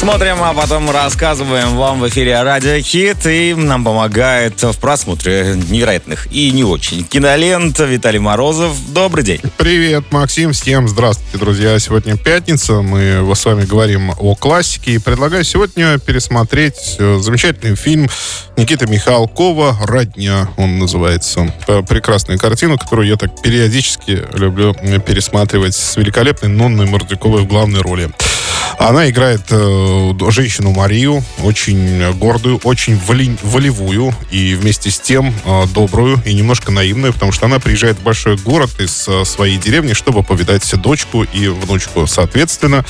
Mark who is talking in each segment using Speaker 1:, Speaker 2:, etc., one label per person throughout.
Speaker 1: Смотрим, а потом рассказываем вам в эфире Радио Хит. И нам помогает в просмотре невероятных и не очень кинолент Виталий Морозов. Добрый день.
Speaker 2: Привет, Максим. Всем здравствуйте, друзья. Сегодня пятница. Мы с вами говорим о классике. И предлагаю сегодня пересмотреть э, замечательный фильм Никиты Михалкова «Родня». Он называется. Прекрасная картина, которую я так периодически люблю пересматривать с великолепной Нонной Мордюковой в главной роли. Она играет э, женщину Марию, очень гордую, очень воли, волевую и вместе с тем э, добрую и немножко наивную, потому что она приезжает в большой город из э, своей деревни, чтобы повидать дочку и внучку. Соответственно,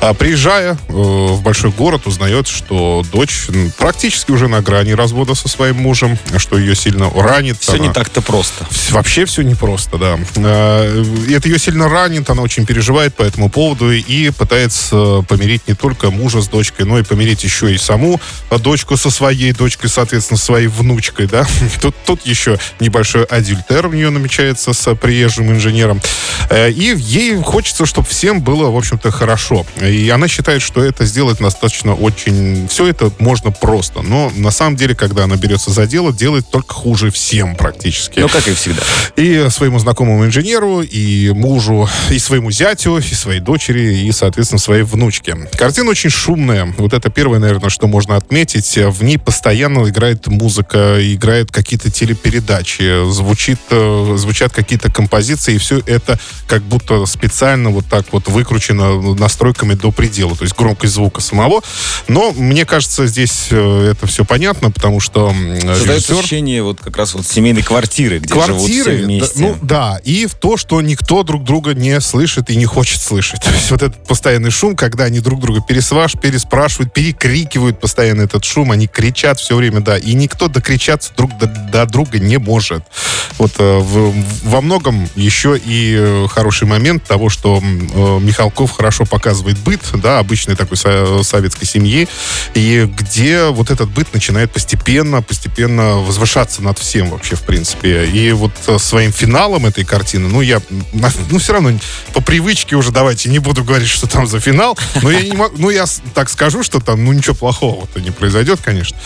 Speaker 2: э, приезжая э, в большой город, узнает, что дочь практически уже на грани развода со своим мужем, что ее сильно ранит.
Speaker 1: Все она... не так-то просто.
Speaker 2: Вообще все непросто, да. Э, это ее сильно ранит, она очень переживает по этому поводу и пытается помирить не только мужа с дочкой, но и помирить еще и саму дочку со своей дочкой, соответственно, своей внучкой, да. Тут, тут еще небольшой адюльтер у нее намечается с приезжим инженером. Э, и ей хочется, чтобы всем было, в общем-то, хорошо. И она считает, что это сделать достаточно очень... Все это можно просто. Но на самом деле, когда она берется за дело, делает только хуже всем практически.
Speaker 1: Ну, как и всегда.
Speaker 2: И своему знакомому инженеру, и мужу, и своему зятю, и своей дочери, и, соответственно, своей внучке музыки. Картина очень шумная. Вот это первое, наверное, что можно отметить. В ней постоянно играет музыка, играют какие-то телепередачи, звучит, э, звучат какие-то композиции, и все это как будто специально вот так вот выкручено настройками до предела, то есть громкость звука самого. Но мне кажется, здесь э, это все понятно, потому что
Speaker 1: Создается режиссер... ощущение вот как раз вот семейной квартиры, где квартиры, живут все вместе.
Speaker 2: Да, ну да, и в то, что никто друг друга не слышит и не хочет слышать. То есть вот этот постоянный шум, когда они друг друга пересваш, переспрашивают, перекрикивают постоянно этот шум, они кричат все время, да, и никто докричаться друг до, до друга не может. Вот э, в, во многом еще и э, хороший момент того, что э, Михалков хорошо показывает быт, да, обычной такой со, советской семьи, и где вот этот быт начинает постепенно, постепенно возвышаться над всем вообще, в принципе. И вот своим финалом этой картины, ну, я, ну, все равно по привычке уже давайте не буду говорить, что там за финал, но я не могу, ну, я так скажу, что там, ну, ничего плохого-то не произойдет, конечно.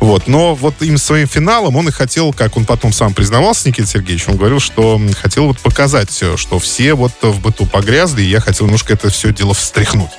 Speaker 2: Вот, но вот им своим финалом он и хотел, как он потом сам признавался, Никита Сергеевич, он говорил, что хотел вот показать, что все вот в быту погрязли, и я хотел немножко это все дело встряхнуть.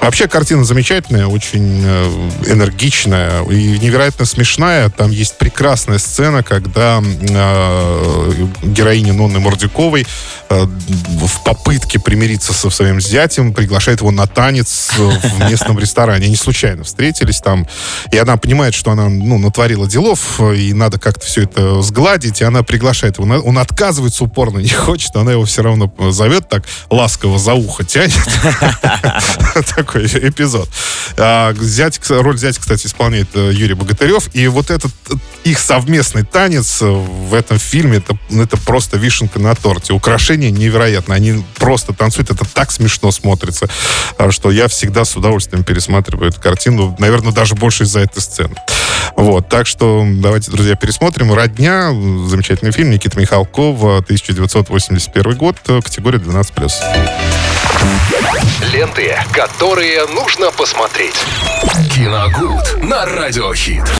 Speaker 2: Вообще картина замечательная, очень э, энергичная и невероятно смешная. Там есть прекрасная сцена, когда э, героиня Нонны Мордюковой э, в попытке примириться со своим зятем приглашает его на танец в местном ресторане. Они случайно встретились там, и она понимает, что она ну, натворила делов, и надо как-то все это сгладить, и она приглашает его. Он отказывается упорно, не хочет, она его все равно зовет так ласково за ухо тянет. Такой эпизод. А, зять, роль зять, кстати, исполняет э, Юрий Богатырев. И вот этот э, их совместный танец в этом фильме, это, это просто вишенка на торте. Украшения невероятно. Они просто танцуют. Это так смешно смотрится, а, что я всегда с удовольствием пересматриваю эту картину. Наверное, даже больше из-за этой сцены. Вот, так что давайте, друзья, пересмотрим. «Родня», замечательный фильм Никита Михалкова, 1981 год, категория 12+.
Speaker 3: Ленты, которые нужно посмотреть. Киногуд на Радиохит.